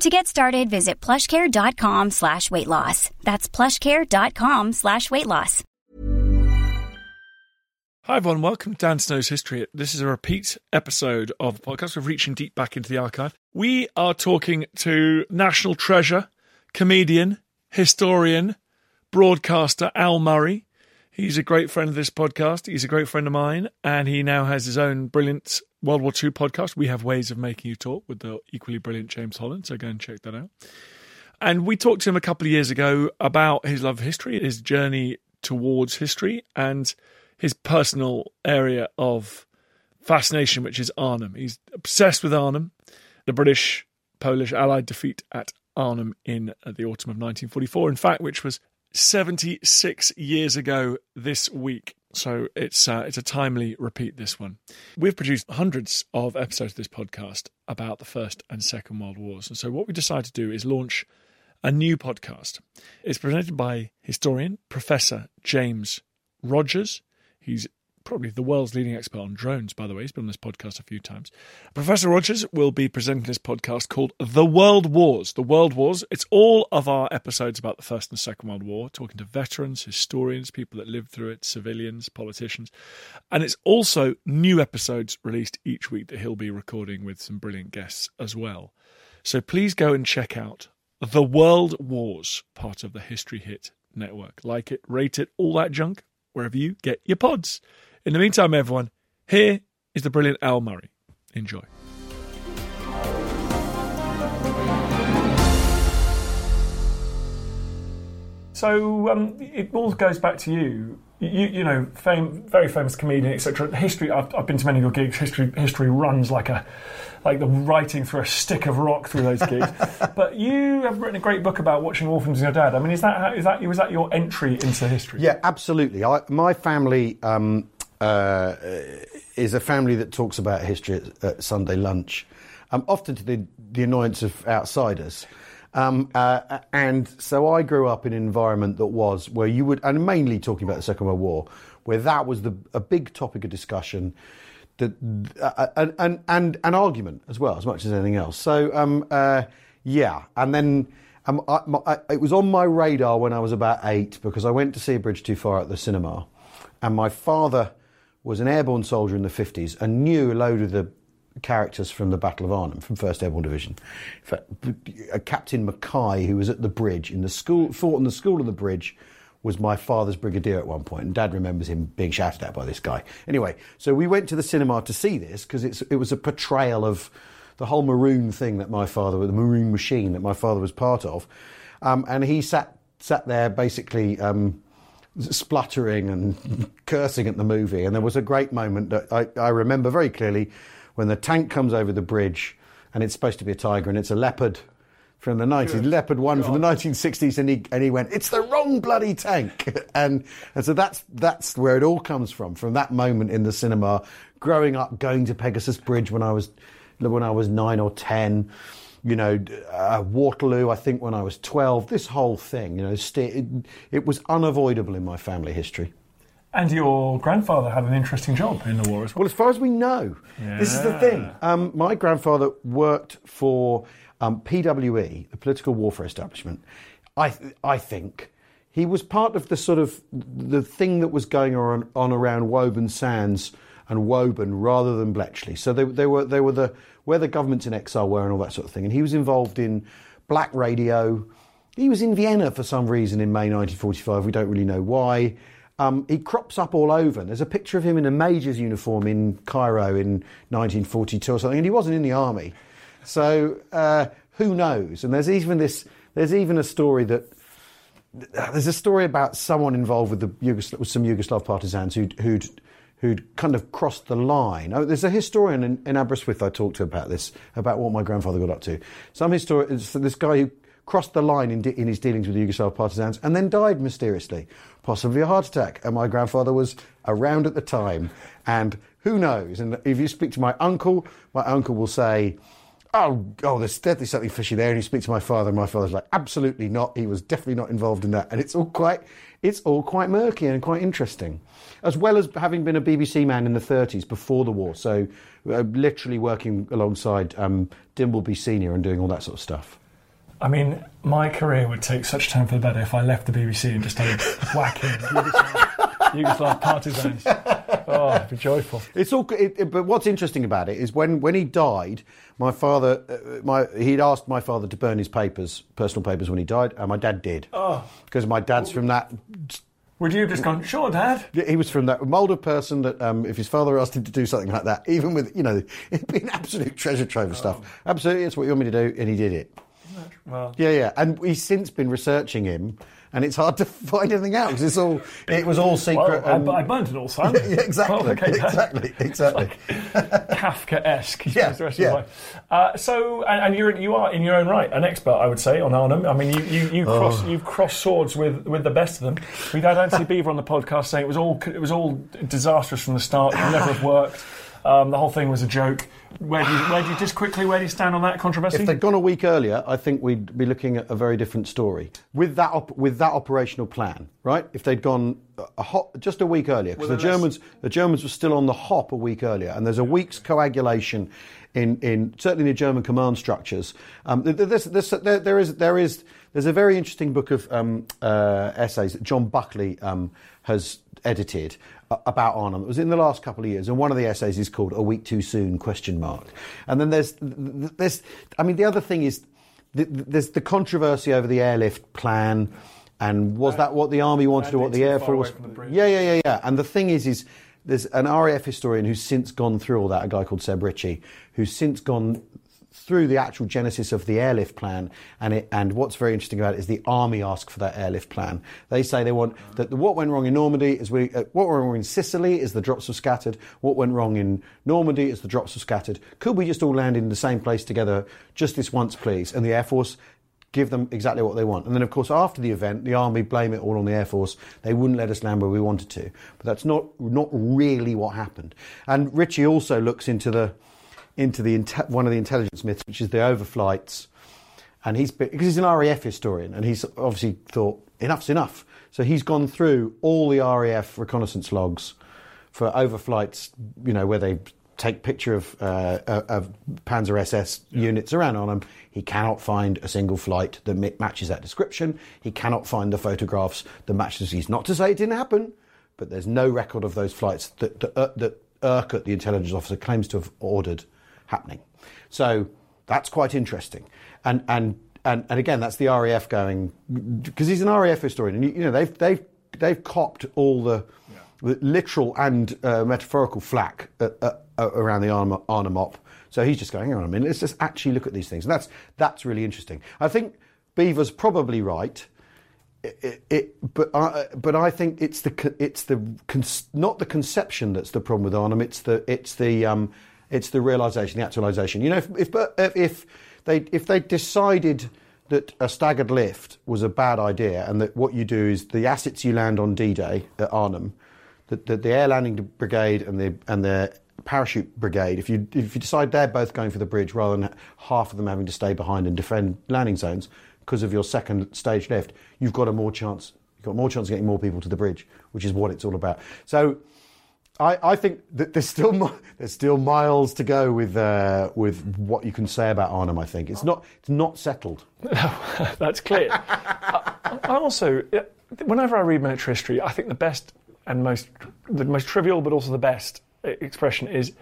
To get started, visit plushcare.com slash weight loss. That's plushcare.com slash weight loss. Hi everyone, welcome to Dan Snow's History. This is a repeat episode of the podcast. We're reaching deep back into the archive. We are talking to national treasure, comedian, historian, broadcaster Al Murray. He's a great friend of this podcast. He's a great friend of mine, and he now has his own brilliant World War II podcast. We have ways of making you talk with the equally brilliant James Holland. So go and check that out. And we talked to him a couple of years ago about his love of history, his journey towards history, and his personal area of fascination, which is Arnhem. He's obsessed with Arnhem, the British Polish Allied defeat at Arnhem in the autumn of 1944, in fact, which was 76 years ago this week. So it's uh, it's a timely repeat. This one, we've produced hundreds of episodes of this podcast about the First and Second World Wars, and so what we decided to do is launch a new podcast. It's presented by historian Professor James Rogers. He's probably the world's leading expert on drones, by the way. He's been on this podcast a few times. Professor Rogers will be presenting this podcast called The World Wars. The World Wars. It's all of our episodes about the First and Second World War, talking to veterans, historians, people that lived through it, civilians, politicians. And it's also new episodes released each week that he'll be recording with some brilliant guests as well. So please go and check out The World Wars, part of the History Hit network. Like it, rate it, all that junk, wherever you get your pods. In the meantime, everyone, here is the brilliant Al Murray. Enjoy. So um, it all goes back to you. You, you know, fame, very famous comedian, etc. History. I've, I've been to many of your gigs. History, history runs like a, like the writing through a stick of rock through those gigs. but you have written a great book about watching war films and your dad. I mean, is that how, is that was that your entry into history? Yeah, absolutely. I, my family um, uh, is a family that talks about history at, at Sunday lunch, um, often to the, the annoyance of outsiders. Um, uh, and so I grew up in an environment that was where you would, and mainly talking about the Second World War, where that was the, a big topic of discussion, that uh, and, and and an argument as well, as much as anything else. So um, uh, yeah, and then um, I, my, I, it was on my radar when I was about eight because I went to see A Bridge Too Far at the cinema, and my father was an airborne soldier in the 50s and knew a load of the characters from the Battle of Arnhem from 1st Airborne Division. Uh, Captain Mackay, who was at the bridge in the school, fought in the school of the bridge, was my father's brigadier at one point, and Dad remembers him being shouted at by this guy. Anyway, so we went to the cinema to see this because it was a portrayal of the whole maroon thing that my father, the maroon machine that my father was part of, um, and he sat sat there basically. Um, spluttering and cursing at the movie. And there was a great moment that I, I remember very clearly when the tank comes over the bridge and it's supposed to be a tiger and it's a leopard from the 90s, Good. Leopard 1 God. from the 1960s, and he, and he went, It's the wrong bloody tank. and, and so that's, that's where it all comes from, from that moment in the cinema, growing up, going to Pegasus Bridge when I was, when I was nine or 10 you know, uh, Waterloo, I think when I was 12, this whole thing, you know, it, it, was unavoidable in my family history. And your grandfather had an interesting job in the war as well. Well, as far as we know, yeah. this is the thing. Um, my grandfather worked for um, PWE, the political warfare establishment. I, th- I think he was part of the sort of the thing that was going on, on around Woburn Sands and Woburn rather than Bletchley. So they, they were they were the where the governments in exile were and all that sort of thing. And he was involved in black radio. He was in Vienna for some reason in May 1945. We don't really know why. Um, he crops up all over. And there's a picture of him in a major's uniform in Cairo in 1942 or something, and he wasn't in the army. So uh, who knows? And there's even this. There's even a story that there's a story about someone involved with the with some Yugoslav partisans who'd, who'd who'd kind of crossed the line. Oh, there's a historian in, in Aberystwyth I talked to about this, about what my grandfather got up to. Some historian, this guy who crossed the line in, in his dealings with the Yugoslav partisans and then died mysteriously, possibly a heart attack. And my grandfather was around at the time. And who knows? And if you speak to my uncle, my uncle will say, oh, oh, there's definitely something fishy there. And you speak to my father, and my father's like, absolutely not. He was definitely not involved in that. And it's all quite, it's all quite murky and quite interesting, as well as having been a BBC man in the 30s before the war. So uh, literally working alongside um, Dimbleby Senior and doing all that sort of stuff. I mean, my career would take such time for the better if I left the BBC and just started whacking Yugoslav, Yugoslav partisans. Oh, be joyful. It's all, it, it- but what's interesting about it is when, when he died, my father, uh, my he'd asked my father to burn his papers, personal papers, when he died, and my dad did. Oh, because my dad's from that. Would you have just gone, sure, Dad? He was from that mould of person that um, if his father asked him to do something like that, even with you know, it'd be an absolute treasure trove of stuff. Absolutely, it's what you want me to do, and he did it. Well, Yeah, yeah, and we've since been researching him, and it's hard to find anything out because it's all it was all secret. I, and- I burnt it all, son. yeah, exactly, Well, okay, exactly, exactly. Kafka-esque. Yeah, the rest yeah. of life. Uh, so, and, and you're you are in your own right an expert, I would say, on Arnhem. I mean, you you, you Oh. cross you've crossed swords with, with the best of them. We had Antony Beevor on the podcast saying it was all it was all disastrous from the start. It never have worked. Um, the whole thing was a joke. Where do you, where do you just quickly where do you stand on that controversy? If they'd gone a week earlier, I think we'd be looking at a very different story with that op- with that operational plan, right? If they'd gone a, a hop, just a week earlier, because the then let's- Germans the Germans were still on the hop a week earlier, and there's a week's coagulation in, in certainly in the German command structures. Um, th- th- this, this, there, there is there is there's a very interesting book of um, uh, essays that John Buckley um, has edited uh, about Arnhem. It was in the last couple of years, and one of the essays is called "A Week Too Soon?" question mark. And then there's there's I mean the other thing is th- th- there's the controversy over the airlift plan. And was that what the army wanted, or what the air force? the. Yeah, yeah, yeah, yeah. And the thing is, is there's an RAF historian who's since gone through all that, a guy called Seb Ritchie, who's since gone through the actual genesis of the airlift plan. And it, and what's very interesting about it is the army asked for that airlift plan. They say they want that what went wrong in Normandy is we uh, what went wrong in Sicily is the drops were scattered. What went wrong in Normandy is the drops were scattered. Could we just all land in the same place together just this once, please? And the Air Force give them exactly what they want. And then, of course, after the event, the army blame it all on the air force. They wouldn't let us land where we wanted to, but that's not not really what happened. And Ritchie also looks into the into the one of the intelligence myths, which is the overflights. And he's because he's an RAF historian, and he's obviously thought enough's enough. So he's gone through all the RAF reconnaissance logs for overflights, you know, where they take picture of, uh, of Panzer SS units around Arnhem. He cannot find a single flight that matches that description. He cannot find the photographs that matches these. Not to say it didn't happen, but there's no record of those flights that, that, uh, that Urquhart, the intelligence officer, claims to have ordered happening. So that's quite interesting. And, and, and, and again, that's the RAF going, because he's an RAF historian, and you, you know, they've, they've, they've copped all the, the literal and uh, metaphorical flack uh, uh, uh, around the Arnhem, Arnhem op. So he's just going, hang on a minute, let's just actually look at these things. And that's, that's really interesting. I think Beevor's probably right. It, it, but I, but I think it's the it's the cons, not the conception that's the problem with Arnhem. It's the it's the um, it's the realization, the actualization. You know, if if, if they if they decided that a staggered lift was a bad idea, and that what you do is the assets you land on D-Day at Arnhem, that the, the air landing brigade and the and the parachute brigade, if you if you decide they're both going for the bridge rather than half of them having to stay behind and defend landing zones because of your second stage lift, you've got a more chance. You've got more chance of getting more people to the bridge, which is what it's all about. So. I, I think that there's still there's still miles to go with uh, with what you can say about Arnhem. I think it's not it's not settled. That's clear. I, I also, whenever I read military history, I think the best and most, the most trivial, but also the best expression is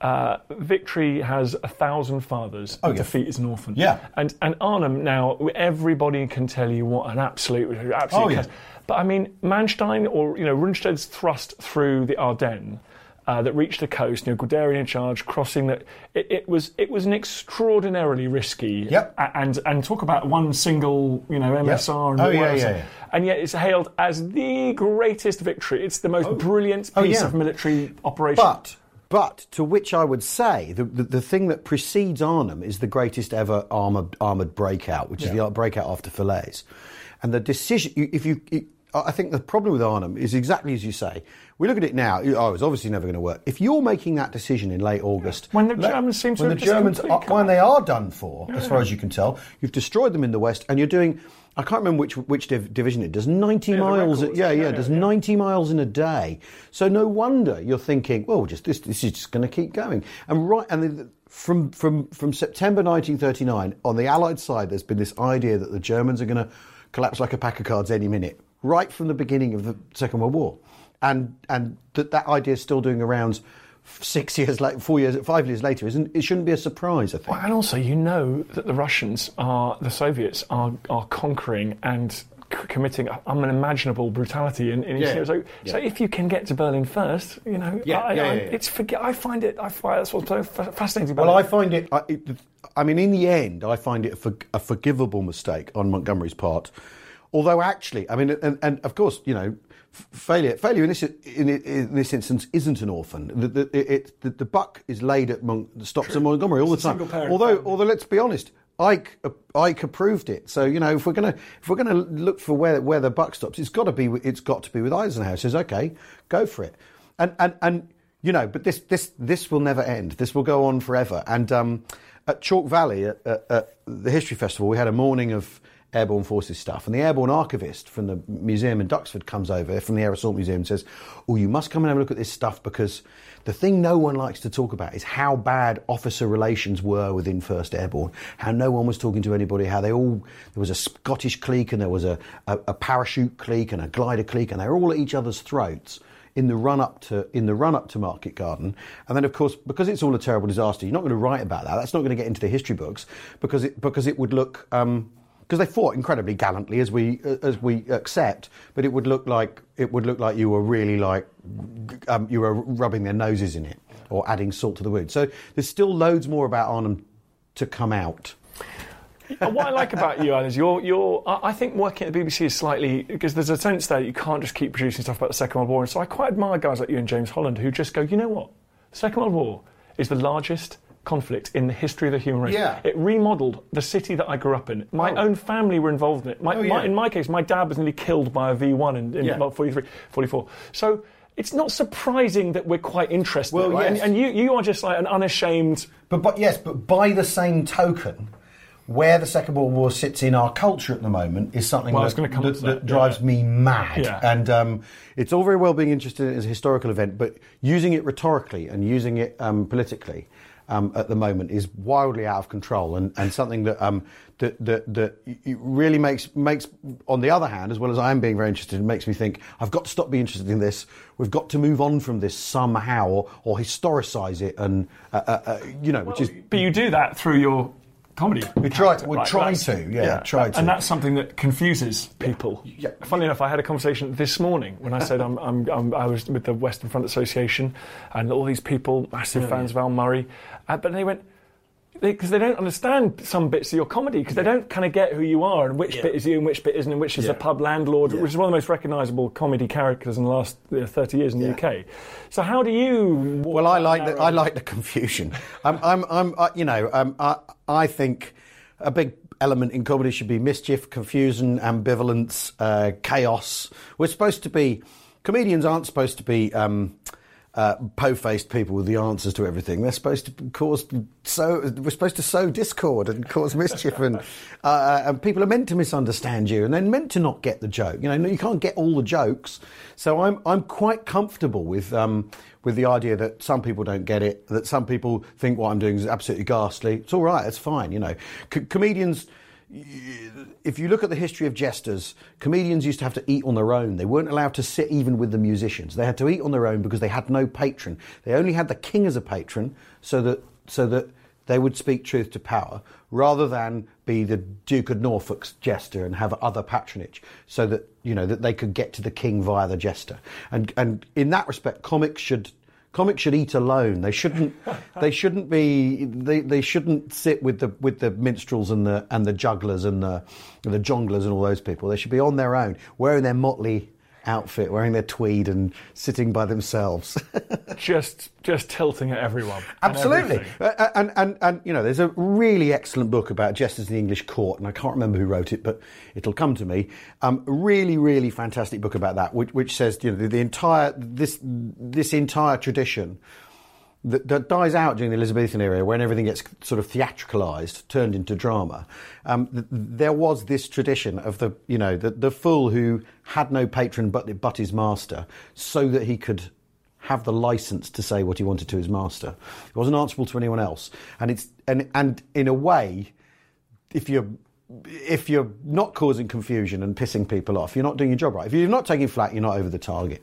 Uh, victory has a thousand fathers. Oh, yeah. Defeat is an orphan. Yeah. And and Arnhem now, everybody can tell you what an absolute, absolute. Oh, yeah. But I mean, Manstein or you know Rundstedt's thrust through the Ardennes. Uh, that reached the coast, you know, Guderian in charge, crossing that. It, it was it was an extraordinarily risky. Yep. And and talk about one single, you know, MSR and Oh, yeah, yeah, yeah. And yet it's hailed as the greatest victory. It's the most brilliant Oh, piece yeah. of military operation. But but to which I would say the, the, the thing that precedes Arnhem is the greatest ever armored armored breakout, which is the breakout after Falaise. And the decision, if you- I think the problem with Arnhem is exactly as you say. We look at it now. Oh, it's obviously never going to work. If you're making that decision in late August, When the let- Germans seem to when the Germans, are, when they are done for, as far as you can tell, you've destroyed them in the west, and you're doing. I can't remember which which div- division it does. Ninety the miles. records. yeah, yeah, Yeah, does yeah, yeah. 90 miles in a day. So no wonder you're thinking, well, just this, this is just going to keep going. And right, and the, from from from September 1939 on the Allied side, there's been this idea that the Germans are going to collapse like a pack of cards any minute, right from the beginning of the Second World War, and and that that idea is still doing around. Six years later, four years, five years later, isn't it? Shouldn't be a surprise, I think. Well, and also, you know that the Russians are, the Soviets are, are conquering and c- committing unimaginable brutality in, in Yeah. Eastern So, Yeah. so if you can get to Berlin first, you know, Yeah, I, yeah, I, yeah, yeah. it's forget. I find it. I find that's what's so fascinating about Well, it. I find it, I, it. I mean, in the end, I find it a, for, a forgivable mistake on Montgomery's part. Although, actually, I mean, and, and of course, you know, failure failure in this in, in this instance isn't an orphan. The, the, it, the, the buck is laid at Mon- stops at Montgomery all It's the time. Although, family. although let's be honest. Ike, Ike approved it, so you know if we're gonna if we're gonna look for where where the buck stops, it's got to be it's got to be with Eisenhower. He says, okay, go for it, and and and you know, but this this this will never end. This will go on forever. And um, at Chalk Valley, at, at, at the History Festival, we had a morning of airborne forces stuff, and the airborne archivist from the museum in Duxford comes over from the Air Assault Museum and says, "Oh, you must come and have a look at this stuff because the thing no one likes to talk about is how bad officer relations were within First Airborne. How no one was talking to anybody. How they all there was a Scottish clique and there was a, a, a parachute clique and a glider clique, and they were all at each other's throats." in the run up to in the run up to Market Garden, and then of course because it's all a terrible disaster, you're not going to write about that. That's not going to get into the history books because it because it would look um, because they fought incredibly gallantly as we as we accept, but it would look like it would look like you were really like um, you were rubbing their noses in it or adding salt to the wound. So there's still loads more about Arnhem to come out. What I like about you, Alan, is you're, you're, I I think working at the BBC is slightly, because there's a sense there that you can't just keep producing stuff about the Second World War. And so I quite admire guys like you and James Holland who just go, you know what? The Second World War is the largest conflict in the history of the human race. Yeah. It remodeled the city that I grew up in. My Oh. own family were involved in it. My, Oh, my, in my case, my dad was nearly killed by a V1 in, in Yeah. about 43, 44. So it's not surprising that we're quite interested. Well, right? yes. and, and you, you are just like an unashamed But, but yes, but by the same token, where the Second World War sits in our culture at the moment is something Well, that, was gonna come that, that that, drives yeah. me mad. Yeah. And um, it's all very well being interested in it as a historical event, but using it rhetorically and using it um, politically um, at the moment is wildly out of control and, and something that, um, that, that, that really makes, makes, on the other hand, as well as I am being very interested, it makes me think I've got to stop being interested in this. We've got to move on from this somehow or, or historicise it and, uh, uh, uh, you know, which is But you do that through your comedy. We try- we right? try That's- to, yeah, try to. And that's something that confuses people. Yeah. Funnily enough, I had a conversation this morning when I said I'm, I'm, I'm, I was with the Western Front Association and all these people, massive fans of Al Murray, uh, but they went, because they, don't understand some bits of your comedy because they don't kind of get who you are and which bit is you and which bit isn't and which is Yeah. the pub landlord Yeah. which is one of the most recognisable comedy characters in the last 30 years in the UK so how do you Well, I like the, I like the confusion. I'm, I'm, I'm uh, you know, um, I, I think a big element in comedy should be mischief, confusion, ambivalence, uh, chaos. We're supposed to be comedians aren't supposed to be. Um, uh, po-faced people with the answers to everything. They're supposed to cause so. We're supposed to sow discord and cause mischief, and uh, and people are meant to misunderstand you, and they're meant to not get the joke. You know, you can't get all the jokes. So I'm I'm quite comfortable with um, with the idea that some people don't get it, that some people think what I'm doing is absolutely ghastly. It's all right. It's fine. You know, C- comedians if you look at the history of jesters, comedians used to have to eat on their own. They weren't allowed to sit even with the musicians. They had to eat on their own because they had no patron. They only had the king as a patron, so that so that they would speak truth to power, rather than be the Duke of Norfolk's jester and have other patronage, so that you know that they could get to the king via the jester. And and in that respect, comics should comics should eat alone. They shouldn't. they shouldn't be. They, they shouldn't sit with the with the minstrels and the and the jugglers and the the jonglers and all those people. They should be on their own, wearing their motley outfit, wearing their tweed and sitting by themselves. just just tilting at everyone. Absolutely. And, uh, and, and, and, you know, there's a really excellent book about jesters in the English court, and I can't remember who wrote it, but it'll come to me. Um, really, really fantastic book about that, which, which says, you know, the, the entire, this, this entire tradition that, that, dies out during the Elizabethan era when everything gets sort of theatricalized, turned into drama. Um, th- there was this tradition of the, you know, the, the fool who had no patron but, but his master, so that he could have the license to say what he wanted to his master. He wasn't answerable to anyone else. And it's and and in a way, if you're if you're not causing confusion and pissing people off, you're not doing your job right. If you're not taking flat, you're not over the target.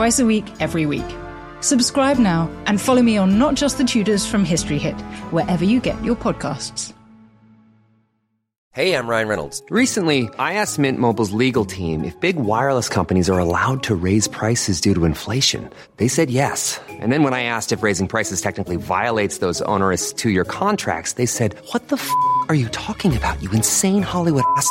twice a week, every week. Subscribe now and follow me on Not Just the Tudors from History Hit, wherever you get your podcasts. Hey, I'm Ryan Reynolds. Recently, I asked Mint Mobile's legal team if big wireless companies are allowed to raise prices due to inflation. They said yes. And then when I asked if raising prices technically violates those onerous two year contracts, they said, What the f are you talking about, you insane Hollywood ass?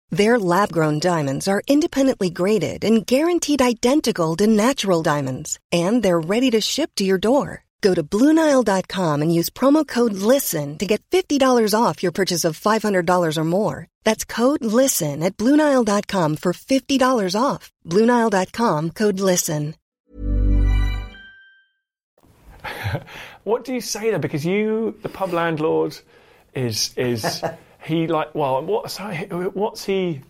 Their lab grown diamonds are independently graded and guaranteed identical to natural diamonds, and they're ready to ship to your door. Go to Bluenile.com and use promo code LISTEN to get $50 off your purchase of $500 or more. That's code LISTEN at Bluenile.com for $50 off. Bluenile.com code LISTEN. what do you say there? Because you, the pub landlord, is. is he like well what's what's he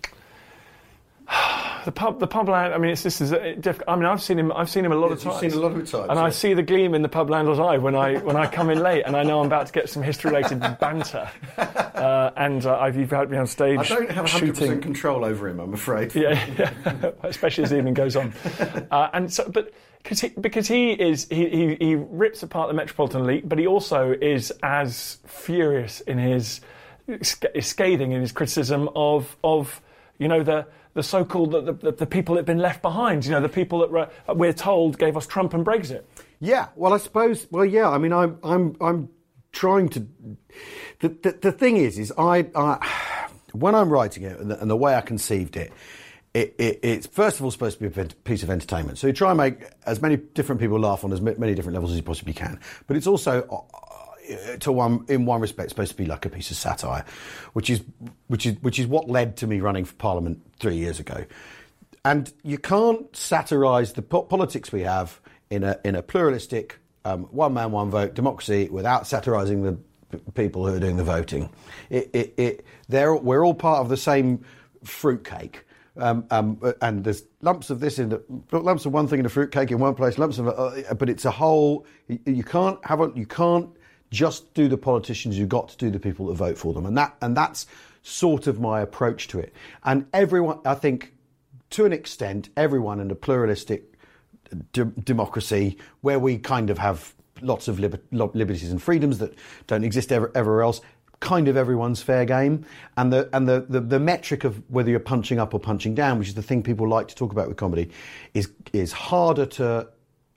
the pub the pub land I mean it's this is difficult I mean I've seen him I've seen him a lot yes, of times seen a lot of times and yeah. I see the gleam in the pub landlord's eye when I when I come in late and I know I'm about to get some history related banter uh, and uh, I've you've had me on stage I don't have 100% shooting. control over him I'm afraid yeah, yeah. especially as the evening goes on uh, and so but he, because he is he, he, he rips apart the Metropolitan Elite but he also is as furious in his is scathing in his criticism of of you know the the so-called the, the, the people that have been left behind. You know the people that were, we're told gave us Trump and Brexit. Yeah, well, I suppose. Well, yeah. I mean, I'm I'm I'm trying to. The the, the thing is, is I, I when I'm writing it and the, and the way I conceived it. It, it, it's first of all supposed to be a piece of entertainment. So you try and make as many different people laugh on as many different levels as you possibly can. But it's also to one in one respect supposed to be like a piece of satire, which is which is which is what led to me running for Parliament three years ago. And you can't satirise the po- politics we have in a in a pluralistic um, one man one vote democracy without satirising the p- people who are doing the voting. It, it, it, we're all part of the same fruitcake. Um, um, and there's lumps of this in the lumps of one thing in the fruitcake in one place, lumps of, uh, but it's a whole. You, you can't have a, you can't just do the politicians, you've got to do the people that vote for them. And that and that's sort of my approach to it. And everyone, I think, to an extent, everyone in a pluralistic de- democracy where we kind of have lots of liber- liberties and freedoms that don't exist ever, everywhere else, kind of everyone's fair game, and the and the, the the metric of whether you're punching up or punching down, which is the thing people like to talk about with comedy, is is harder to.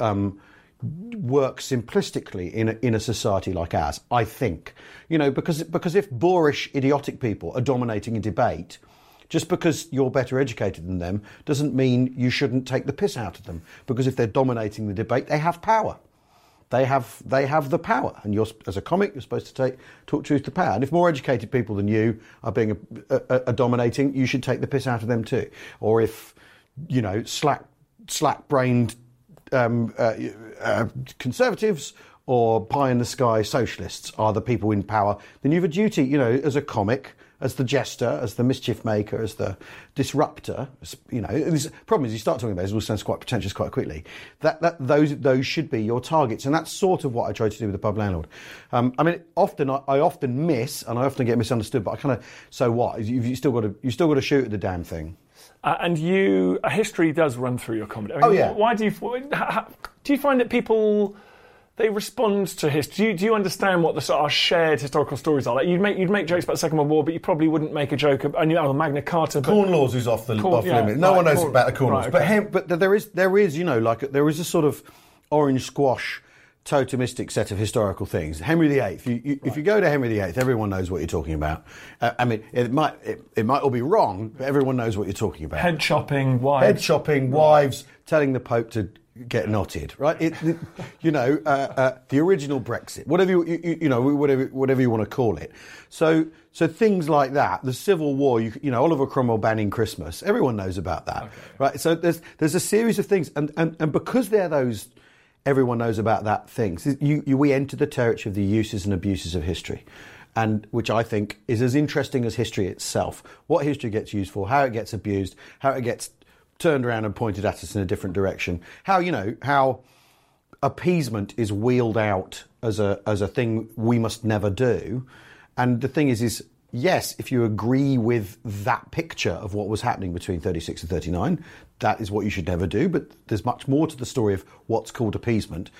Um, work simplistically in a, in a society like ours, I think. You know, because because if boorish, idiotic people are dominating a debate, just because you're better educated than them doesn't mean you shouldn't take the piss out of them. Because if they're dominating the debate, they have power. They have they have the power, and you're as a comic, you're supposed to take talk truth to power. And if more educated people than you are being a, a, a dominating, you should take the piss out of them too. Or if you know slack slack brained um, uh, uh, conservatives or pie in the sky socialists are the people in power, then you have a duty, you know, as a comic, as the jester, as the mischief maker, as the disruptor. as- You know, the problem is you start talking about it, it all sounds quite pretentious quite quickly. That, that those those should be your targets, and that's sort of what I try to do with the pub landlord. Um, I mean, often I, I often miss, and I often get misunderstood, but I kind of so what? You've, you still got to you still got to shoot at the damn thing. Uh, and you, a history does run through your comedy. I Oh, yeah. Why do you? h- h- Do you find that people they respond to history? Do you, do you understand what the sort of shared historical stories are? Like you'd make you'd make jokes about the Second World War, but you probably wouldn't make a joke about oh, Magna Carta. But, Corn laws is off the Corn- off yeah, limit. No right, one knows corn- about the corn right, laws, but okay. but there is there is you know like there is a sort of orange squash totemistic set of historical things. Henry VIII. You, you, If you go to Henry VIII, everyone knows what you're talking about. Uh, I mean, it might it, it might all be wrong, but everyone knows what you're talking about. head chopping, wives. Head chopping, wives telling the Pope to get knotted, right? It, it- you know, uh, uh, the original Brexit, whatever you, you, you know, whatever whatever you want to call it. So, so things like that, the Civil War, you, you know, Oliver Cromwell banning Christmas, everyone knows about that, right? So there's there's a series of things, and and, and because they're those. Everyone knows about that things. You, you, we enter the territory of the uses and abuses of history and which I think is as interesting as history itself. What history gets used for, how it gets abused, how it gets turned around and pointed at us in a different direction, how you know how appeasement is wheeled out as a as a thing we must never do. And the thing is, is yes, if you agree with that picture of what was happening between 36 and 39, that is what you should never do. But there's much more to the story of what's called appeasement.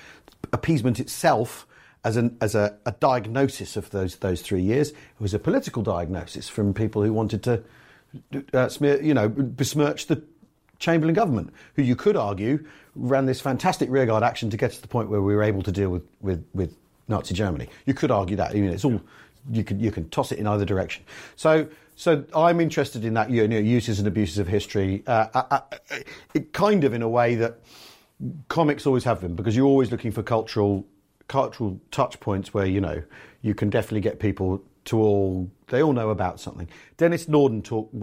Appeasement itself as, an, as a, a diagnosis of those those three years. Was a political diagnosis from people who wanted to, uh, smear, you know, besmirch the Chamberlain government, who you could argue ran this fantastic rearguard action to get to the point where we were able to deal with, with, with Nazi Germany. You could argue that. I mean, it's all you can you can toss it in either direction. So. So I'm interested in that you know, uses and abuses of history, uh, uh, uh, it kind of in a way that comics always have them because you're always looking for cultural cultural touch points where you know you can definitely get people to all they all know about something. Denis Norden talked,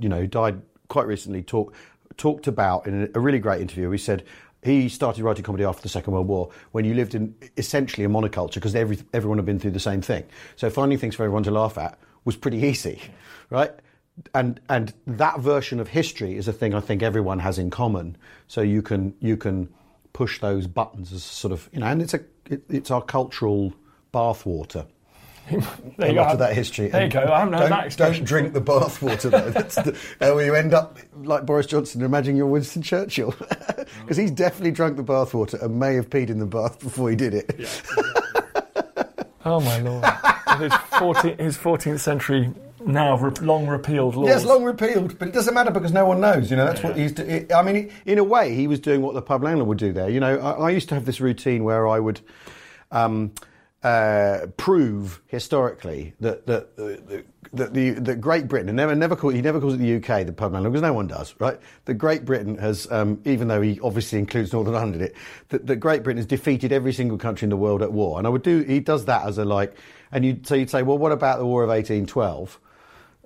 you know, died quite recently. Talk talked about in a really great interview. He said he started writing comedy after the Second World War when you lived in essentially a monoculture because every, everyone had been through the same thing. So finding things for everyone to laugh at was pretty easy, right? and and that version of history is a thing I think everyone has in common. So you can you can push those buttons as sort of you know, and it's a it, it's our cultural bathwater. There you go. that history. There you go. I haven't heard don't, that expression. Don't drink the bathwater though. That's the, uh, you end up like Boris Johnson. Imagining you're Winston Churchill because he's definitely drunk the bathwater and may have peed in the bath before he did it. Oh my lord! his, 14, his 14th century now re- long repealed laws. Yes, long repealed, but it doesn't matter because no one knows. You know, that's what he's. do- It, I mean, in a way, he was doing what the pub landlord would do there. You know, I, I used to have this routine where I would um, uh, prove historically that that, that the that Great Britain and never never call, he never calls it the UK the pub landlord because no one does right. That Great Britain has, um, even though he obviously includes Northern Ireland in it, that, that Great Britain has defeated every single country in the world at war. And I would do he does that as a like, and you so you'd say, well, what about the War of eighteen twelve?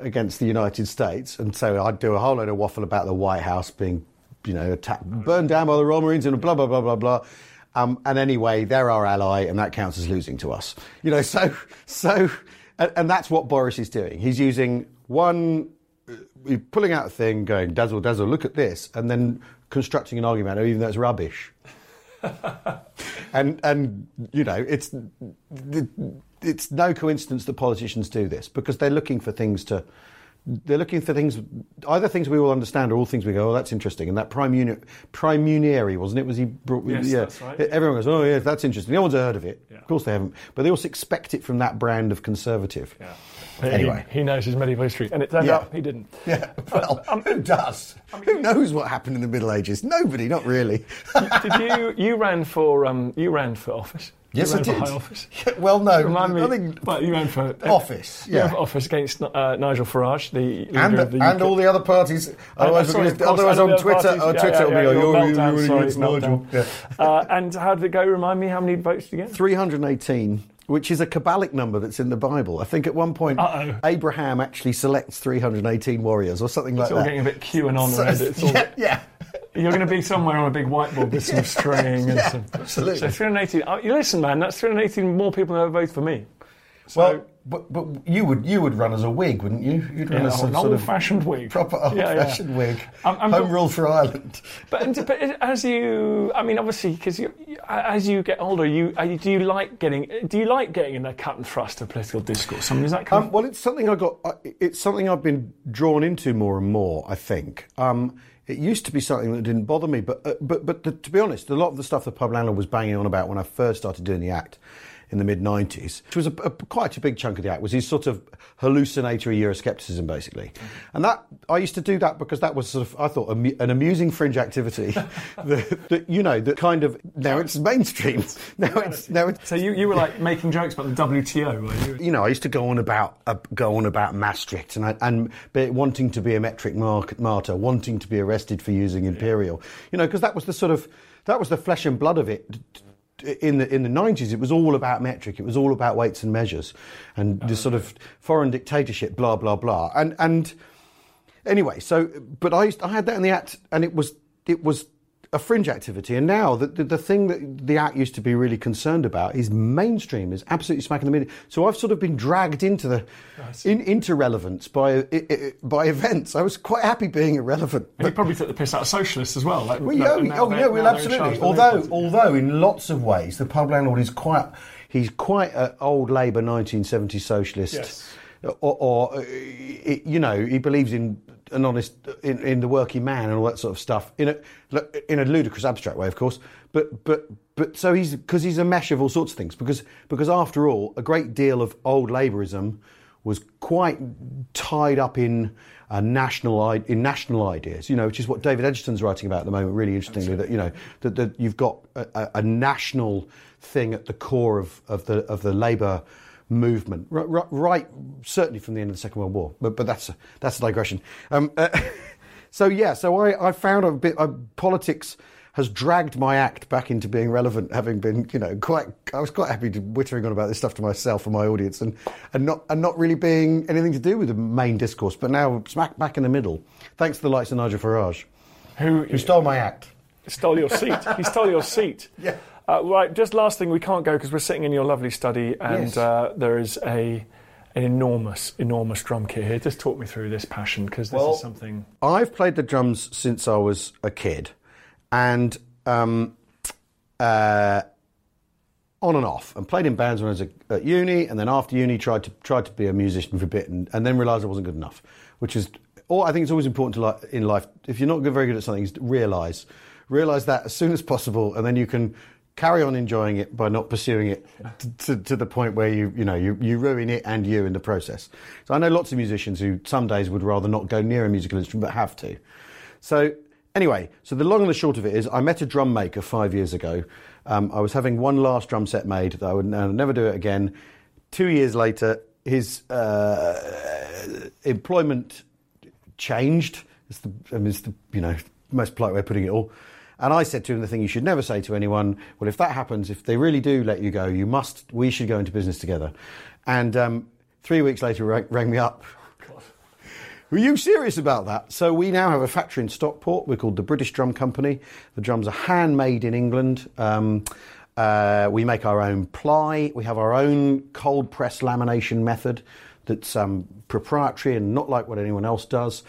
against the United States, and so I'd do a whole load of waffle about the White House being, you know, attacked, burned down by the Royal Marines, and blah blah blah blah blah. Um, and anyway, they're our ally, and that counts as losing to us. You know, so so, and, and that's what Boris is doing. He's using one, uh, he's pulling out a thing, going dazzle dazzle, look at this, and then constructing an argument, even though it's rubbish. and and you know it's it's no coincidence that politicians do this because they're looking for things to they're looking for things, either things we all understand or all things we go, oh, that's interesting. And that prime unit, praemunire, wasn't it? Was he brought? Yes, yeah. that's right. Everyone goes, oh yeah, that's interesting. No one's heard of it. Yeah. Of course they haven't, but they also expect it from that brand of conservative. Yeah. Anyway. he, he knows his medieval history, and it turned Yeah. out he didn't. Yeah, well, Um, who does? who knows what happened in the Middle Ages? Nobody, not really. Did you you ran for um you ran for office? Yes, I did. Office. well, no, Remind me. I think well, you ran for office, You ran yeah. office against uh, Nigel Farage, the leader and, of the and all the other parties. Otherwise, sorry, we're of gonna- course, otherwise on Twitter, parties. Twitter, Yeah, will yeah, be like, yeah, you're, your you're, meltdown, against Nigel. Yeah. Uh, and how did it go? Remind me how many votes did you get? 318, which is a Kabbalic number that's in the Bible. I think at one point Uh-oh. Abraham actually selects 318 warriors or something like It's all that. getting a bit QAnon So- around it. It's all yeah, yeah. You're going to be somewhere on a big whiteboard with some string and Yeah, some. absolutely. So 318. Oh, you listen, man. That's 318 more people than ever voted for me. So, Well, but, but you would you would run as a Whig, wouldn't you? You'd run yeah, as an sort of old-fashioned Whig. proper Yeah, yeah. old-fashioned Whig. I'm- I'm- Home rule for Ireland. But, but as you, I mean, obviously, because you, as you get older, you are you- do you like getting do you like getting in the cut and thrust of political discourse? I mean, is that kind Um, well, it's something I got. It's something I've been drawn into more and more. I think um, it used to be something that didn't bother me, but uh, but but the, to be honest, a lot of the stuff that Landlord was banging on about when I first started doing the act in the mid '90s, which was a, a, quite a big chunk of the act, was his sort of hallucinatory Euroscepticism, basically. And that I used to do that because that was sort of I thought amu- an amusing fringe activity that, that you know that kind of now it's mainstream. Now it's now it's so you, you were like making jokes about the WTO, were you? you know, I used to go on about uh, go on about Maastricht and I, and wanting to be a metric mark, martyr, wanting to be arrested for using imperial. You know, because that was the sort of that was the flesh and blood of it. In the in the nineties, it was all about metric. It was all about weights and measures, and this sort of foreign dictatorship, blah blah blah. And and anyway, so but I used, I had that in the act, and it was it was a fringe activity. And now the, the the thing that the act used to be really concerned about is mainstream, is absolutely smacking the middle. So I've sort of been dragged into the in, into relevance by i- i- by events. I was quite happy being irrelevant. And you probably took the piss out of socialists as well. Like, Well, no- yeah, and oh, yeah, well, they're absolutely. Although, although in lots of ways, the pub landlord is quite, he's quite an old Labour 1970 socialist. Yes. Or, or uh, you know, he believes in an honest, in, in the working man and all that sort of stuff in a in a ludicrous, abstract way, of course. But but but so he's because he's a mesh of all sorts of things. Because because after all, a great deal of old Labourism was quite tied up in national in national ideas, you know, which is what David Edgerton's writing about at the moment. Really interestingly, that you know that, that you've got a, a, a national thing at the core of, of the of the Labour movement, right, right, certainly from the end of the Second World War. But but that's a, that's a digression. Um, uh, so yeah, so I, I found a bit uh, politics has dragged my act back into being relevant, having been, you know, quite. I was quite happy to wittering on about this stuff to myself and my audience, and, and not and not really being anything to do with the main discourse. But now smack back in the middle, thanks to the likes of Nigel Farage, who, who stole my act. stole your seat. he stole your seat. Yeah. Uh, right. Just last thing, we can't go because we're sitting in your lovely study, and Yes. uh, there is a an enormous, enormous drum kit here. Just talk me through this passion because this Well- is something. I've played the drums since I was a kid, and um, uh, on and off, and played in bands when I was at, at uni, and then after uni tried to tried to be a musician for a bit, and, and then realised I wasn't good enough. Which is, or I think it's always important to li- in life if you're not good, very good at something, is realise realise that as soon as possible, and then you can carry on enjoying it by not pursuing it to, to, to the point where you you know you, you ruin it and you in the process. So I know lots of musicians who some days would rather not go near a musical instrument but have to. So anyway, so the long and the short of it is, I met a drum maker five years ago. Um, I was having one last drum set made that I would never do it again. Two years later, his uh, employment changed. It's the, I mean, it's the you know most polite way of putting it all. And I said to him the thing you should never say to anyone. Well, if that happens, if they really do let you go, you must. We should go into business together. And um, three weeks later, he rang, rang me up. Were you serious about that? So we now have a factory in Stockport. We're called the British Drum Company. The drums are handmade in England. Um, uh, we make our own ply. We have our own cold press lamination method that's um, proprietary and not like what anyone else does.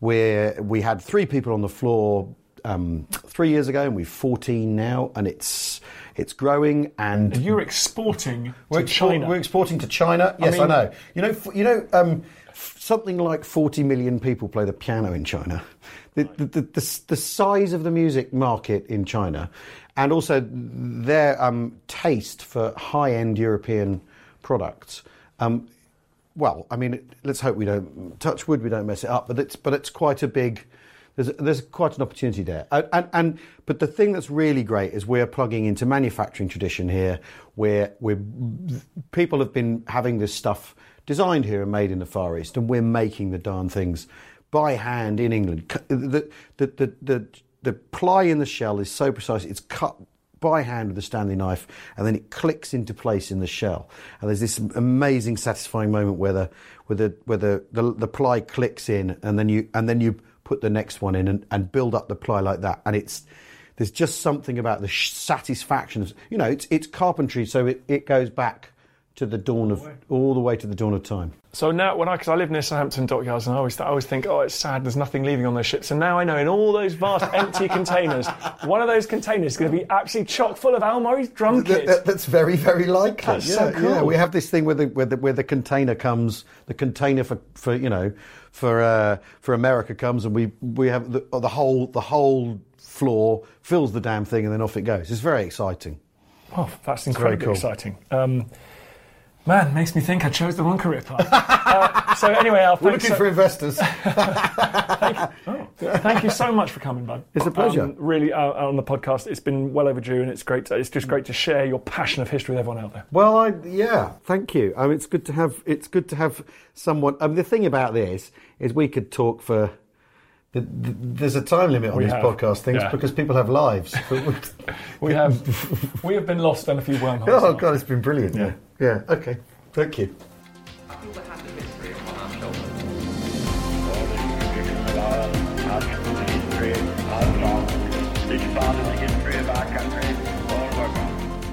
Where we had three people on the floor um, three years ago, and we've 14 now, and it's it's growing. And You're exporting we're, to China. we're exporting to China. Yes, I, mean- know. You know, f- you know, um, f- something like 40 million people play the piano in China. The, the, the, the, the size of the music market in China, and also their um, taste for high-end European products. Um, well, I mean, let's hope we don't touch wood. We don't mess it up. But it's but it's quite a big. There's there's quite an opportunity there. And, and, and but the thing that's really great is we're plugging into manufacturing tradition here, where we're people have been having this stuff designed here and made in the Far East, and we're making the darn things by hand in England. The the the the, the ply in the shell is so precise; it's cut by hand with a Stanley knife, and then it clicks into place in the shell. And there's this amazing, satisfying moment where the where the where the, the, the ply clicks in, and then you and then you put the next one in and, and build up the ply like that. And it's there's just something about the satisfaction you know it's it's carpentry, so it, it goes back to the dawn of all the way to the dawn of time. So now, when I, because I live near Southampton dockyards, and I always, I always think, oh, it's sad. There's nothing leaving on those ships. And now I know, in all those vast empty containers, one of those containers is going to be absolutely chock full of Al Murray's drum That- kit. that- that's very, very likely. That's yeah, so cool. yeah. We have this thing where the, where the where the container comes, the container for, for you know for uh, for America comes, and we we have the, the whole the whole floor fills the damn thing, and then off it goes. It's very exciting. oh, that's very incredibly cool. exciting. Um, man, makes me think I chose the wrong career path. uh, so anyway, Al, We're looking so- for investors. Thank you so much for coming, bud. It's a pleasure. Um, really, uh, on the podcast, it's been well overdue, and it's great. To, it's just great to share your passion of history with everyone out there. Well, I, yeah, thank you. I mean, it's good to have it's good to have someone. I mean, the thing about this is we could talk for. The, the, there's a time limit on We these have, podcast things yeah. because people have lives. We have we have been lost down a few wormholes. oh. God, it's been brilliant. Yeah, yeah. Okay, thank you.